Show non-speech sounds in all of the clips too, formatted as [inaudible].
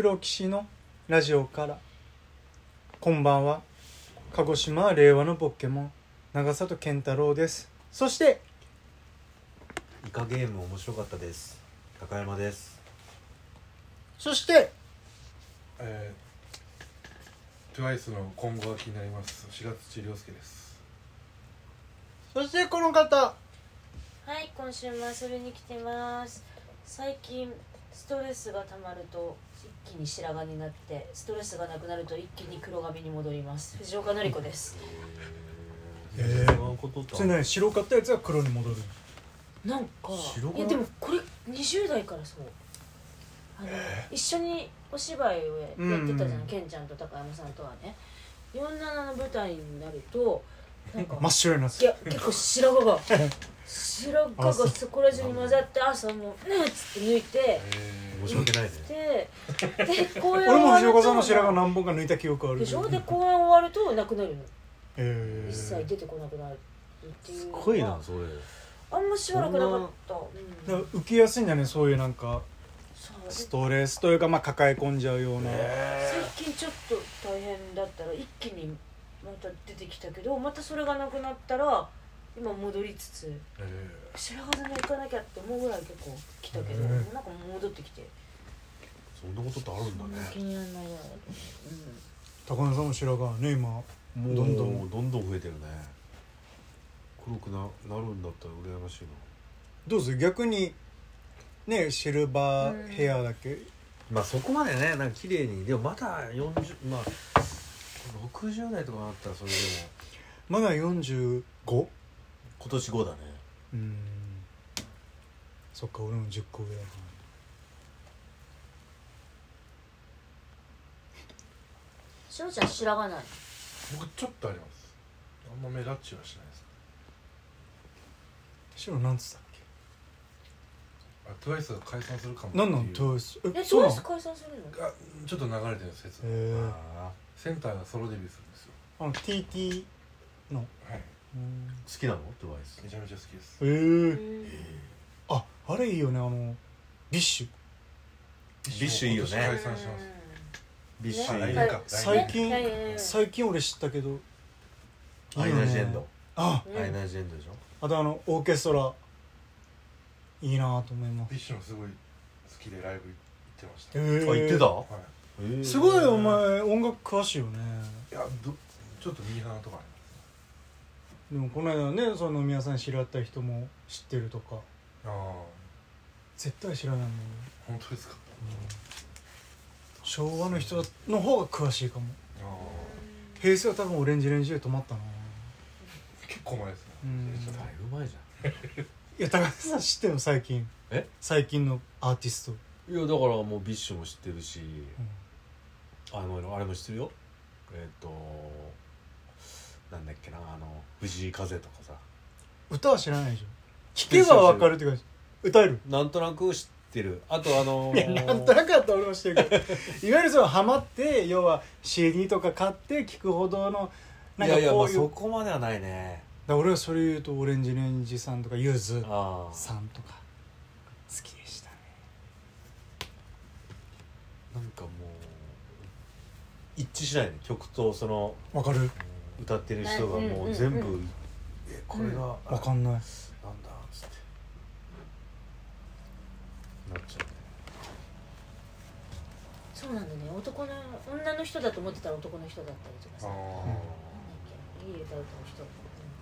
黒騎士のラジオから。こんばんは。鹿児島令和のポッケモン。長里健太郎です。そしてイカゲーム面白かったです。高山です。そしてえー、TWICE の今後が気になります。4月治療介です。そしてこの方。はい、今週も遊びに来てます。最近ストレスがたまると一気に白髪になって、ストレスがなくなると一気に黒髪に戻ります。藤岡典子です。えーそれね白かったやつが黒に戻るなんか白、髪？いやでもこれ20代からそう。あの、一緒にお芝居をやってたじゃうんうんん、ケンちゃんと高山さんとはね。47の舞台になると、真っ白になっていや結構白髪が白髪がそこら中に混ざって朝もう「うん」っつって抜いて申し訳ないね。でで公演俺も藤岡さんの白髪何本か抜いた記憶ある。でしょ？で公演終わるとなくなるのえー。一切出てこなくなるっていう。すごいなそれ。あんましばらくなかった、うんだから受けやすいんだねそういうなんかストレスというかまあ抱え込んじゃうような、最近ちょっと大変だったら一気にまた出てきたけどまたそれがなくなったら今戻りつつえ。白髪染め行かなきゃって思うぐらい結構来たけど、うんなんか戻ってきて。そんなことってあるんだそんな気ねにならない。ぐらいだと思う、高野さんも白髪ね今もうどん。どんどんどん増えてるね。黒くななるんだったら羨ましいな。どうする？逆にねシルバーヘアだけ、まあそこまでねなんか綺麗に。でもまだ40まあ60代とかなったらそれでも。まだ 45? 今年5だね。うんそっか俺も10個上だなしのちゃん白髪ない。ー、僕ちょっとあります。あんま目立ちはしないです。白なんつったっあ TWICE が解散するかもけなんなんってなのどうして解散するの？あちょっと流れてる説へえあセンターがソロデビューするんですよ。あの TT の。はい。うんきなの？TWICE めちゃめちゃ好きです。え。えうんああれいいよねあの BiSH。BiSH。いいよね。今年解散します。 BiSH いい。年か。最近来年。最近俺知ったけど。アイナ・ジ・エンド。あうんアイナ・ジ・エンドでしょ？あとあのオーケストラ。いいなと思います。 BiSH のすごい好きでライブ行ってました、あ言ってた？いすごいお前音楽詳しいよね。いやどちょっとミーハーなとこありでもこの間ねその飲み屋さん知り合った人も知ってるとか。ますああ。絶対知らないもん本当ですか？昭和の人の方が詳しいかも。ああ。平成は多分オレンジレンジで止まったな。結構前ですね。だいぶ前じいや高橋さん知ってるの最近。え？最近のアーティスト、ゃんいやだからもう BiSH も知ってるしあのあれも知ってるよ。えっ、となんだっけなあの藤井風とかさ。歌は知らないでしょ。弾けばわかるっていうか歌える？なんとなく知ってる。あとあのいやなんとなくやったら俺も知ってるけど。[laughs] いわゆるそのハマって要は CD とか買って聴くほどのなんかいやいやまあこういうそこまではないね。だ俺はそれ言うとオレンジレンジさんとかゆずさんとか好きでしたね。なんかもう一致しないね曲とそのわかる。歌ってる人がもう全部、えこれが、あわかんない。なんだっつって。なっちゃうねそうなんだね。男の女の人だと思ってたら男の人だったりとかさ。あなんいい歌歌う人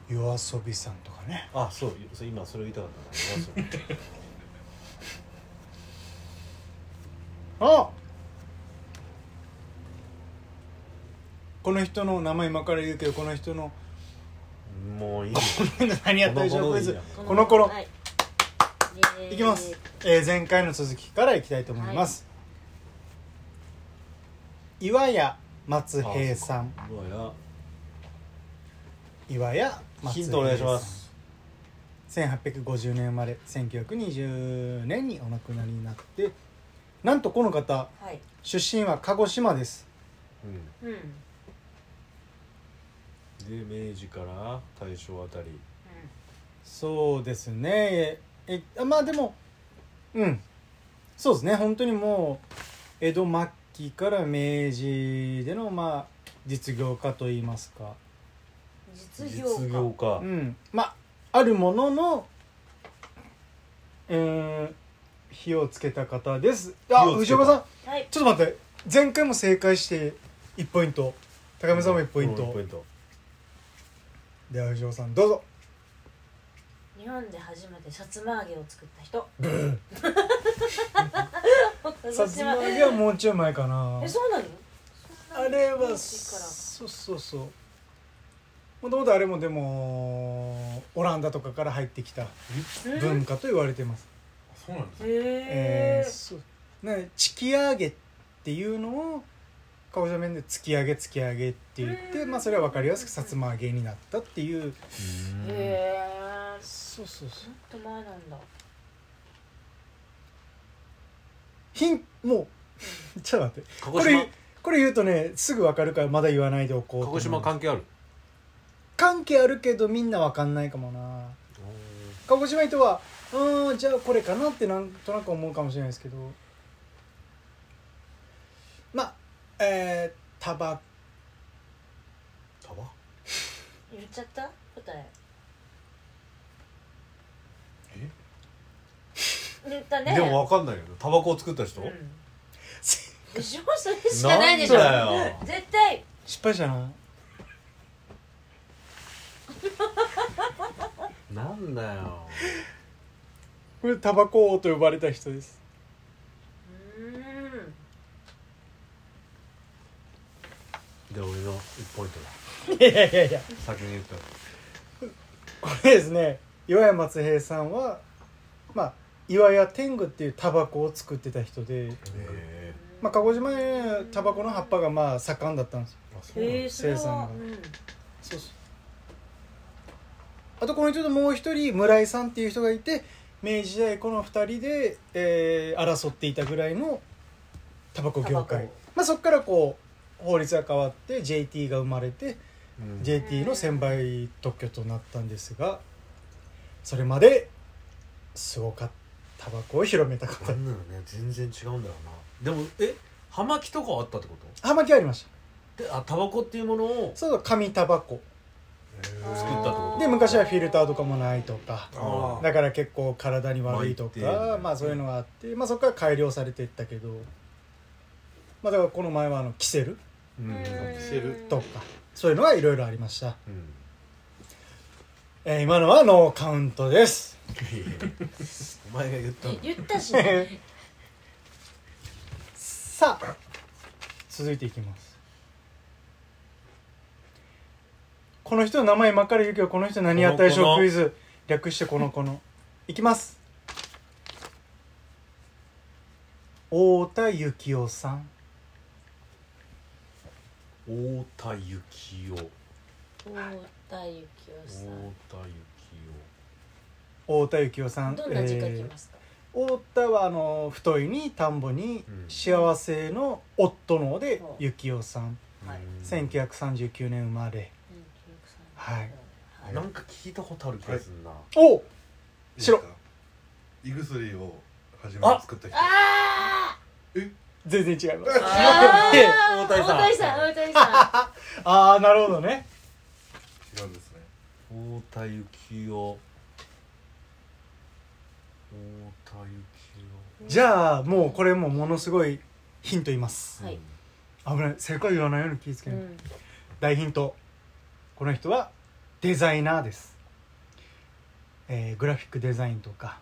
夜遊びさんとかねあそう今それ言いたかったなそうあこの人の名前今から言うけどこの人のもういい。何やったでしょうこの頃いいやこの頃。はい。いきます、えー前回の続きからいきたいと思います、岩谷松平さん。岩谷松平さん。ヒントお願いします。1850年生まれ1920年にお亡くなりになってなんとこの方はい。出身は鹿児島です。うん。うんで明治から大正あたり。そうですね。ええまあでもうん。そうですね。本当にもう江戸末期から明治でのまあ実業家といいますか。実業実業家。家うん。まああるもののえー火をつけた方です。あ火をつけた。藤岡さん。はい。ちょっと待って。前回も正解して1ポイント。高見さんも1ポイント、うんポイントでは藤岡さんどうぞ。日本で初めてさつま揚げを作った人。[laughs] さつま揚げはもうちょい前かな。えそうなの？あれはそうそうそうもともとあれもでもオランダとかから入ってきた文化と言われてます、そうなんですねへええーそう。ね突き上げっていうのを鹿児島弁で突き上げ突き上げって言って、まあ、それは分かりやすくさつま揚げになったっていうへえそうそうそうっと前なんだヒンもうちょっと待ってこれこれ言うとねすぐ分かるからまだ言わないでおこう鹿児島関係ある関係あるけどみんな分かんないかもな鹿児島人はうんじゃあこれかなってなんとなく思うかもしれないですけどまあえー、タバ。タバ？言っちゃった？答え。え？言ったね。でもわかんないよね。タバコを作った人？うん。でしょ？それしかないでしょ。なんだよ。絶対。失敗したな。なんだよ。これタバコ王と呼ばれた人ですうーんで俺の1ポイントだいやいやいや。先に言ったこれですね岩屋松平さんはまあ岩屋天狗っていうタバコを作ってた人で、へまあ、鹿児島でタバコの葉っぱがまあ盛んだったんですよ。あそうなんへえですそれ生産がそうそう。あとこの人ともう一人村井さんっていう人がいて明治時代この二人で、えー争っていたぐらいのタバコ業界。タバコ。まあそこからこう法律が変わって JT が生まれてうん。JT の専売特許となったんですがそれまですごかったタバコを広めた方。なんなのね全然違うんだよな。でもえ葉巻とかあったってこと？葉巻ありました。であタバコっていうものを？そうそう紙タバコ。へ作ったってこと？で昔はフィルターとかもないとか。あだから結構体に悪いとかて。まあそういうのがあって、まあ、そこから改良されていったけど、まあ、だからこの前はあのキセルとかそういうのがいろいろありました、うん。えー今のはノーカウントです。お前が言ったの。言ったし。ね [laughs] さあ続いていきます。この人の名前今から言うけどこの人何やったでしょうクイズ。略してこの子の。いきます。太田幸雄さん太田幸雄太田幸雄さん。太田幸太田幸雄さんどんな字書きえーますか？太田はあの太いに田んぼにうん幸せの夫のでうん。幸雄さん。雄はい。うん1939年生まれ。はい。なんか聞いたことある気がするな。おいい白。胃薬を初めに作った人あ全然違います。ー。あでー大谷さん。大谷さん大谷さ [laughs] ああなるほどね。違うんですね。太田幸雄太田幸じゃあもうこれもものすごいヒント言います。雄はい。危ない。正解言わないように気をつけない、うん。大ヒント。この人はデザイナーです、えーグラフィックデザインとか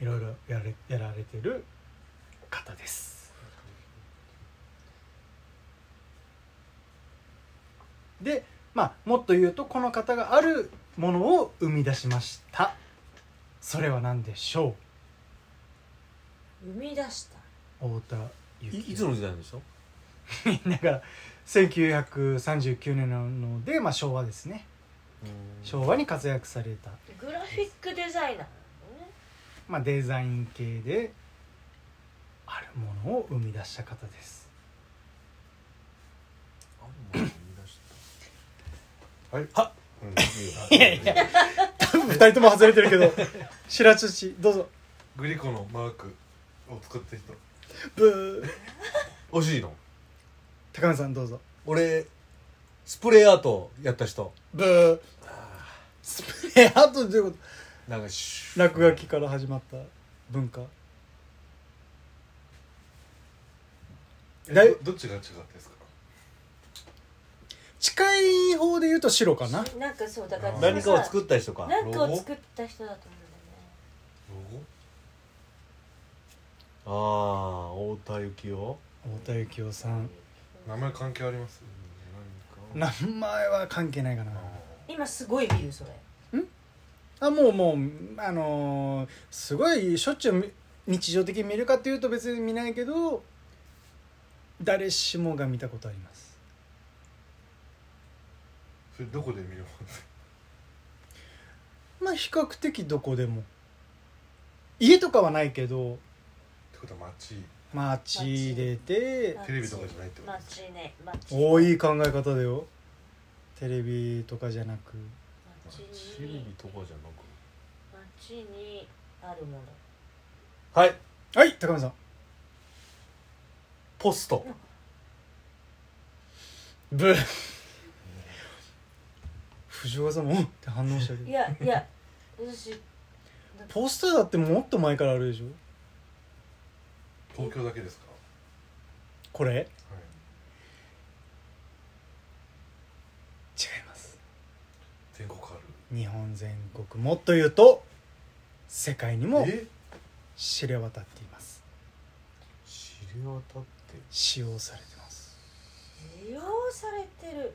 いろいろやれやられてる方ですでまあもっと言うとこの方があるものを生み出しました。それは何でしょ生み出した。う太田幸いいつの時代でしょ [laughs] だから1939年なので、まあ、昭和ですね。昭和に活躍された、グラフィックデザイナーなのね。まあ、デザイン系であるものを生み出した方ですあんまり生み出したはい。はうんいやいや。2人とも外れてるけど白土どうぞ。グリコのマークを作った人。ブー。惜しいの？高野さんどうぞ。俺スプレーアートやった人。ブー。スプレーアートっていうこと。なんかシュ落書きから始まった文化。えだい。どどっちが違ったですか？近い方で言うと白かな。なんかそうだから何かを作った人か。なんかを作った人だと思うんロああ太田幸雄太田幸雄さん。ゴ名前関係あります？名前は関係ないかな。今すごい見るそれ。あもうもうあのーすごいしょっちゅうみ日常的に見るかっていうと別に見ないけど誰しもが見たことありますそれどこで見るも [laughs] まあ比較的どこでも。家とかはないけど。ってことは街。街出て。テレビとかじゃないってこと？街ね。街。おい考え方だよ。テレビとかじゃなく。街テレビにとかじゃなく？街にあるもの。はい。はい高見さん。ポスト。[laughs] ブー藤岡さんもうんって反応したけいどやいや私ポスターだってもっと前からあるでしょ？東京だけですか？これ？違い。はいます。全国あ日本全国。もっと言うと世界にも知れ渡っています。知り渡って。使用されてます。利用されてる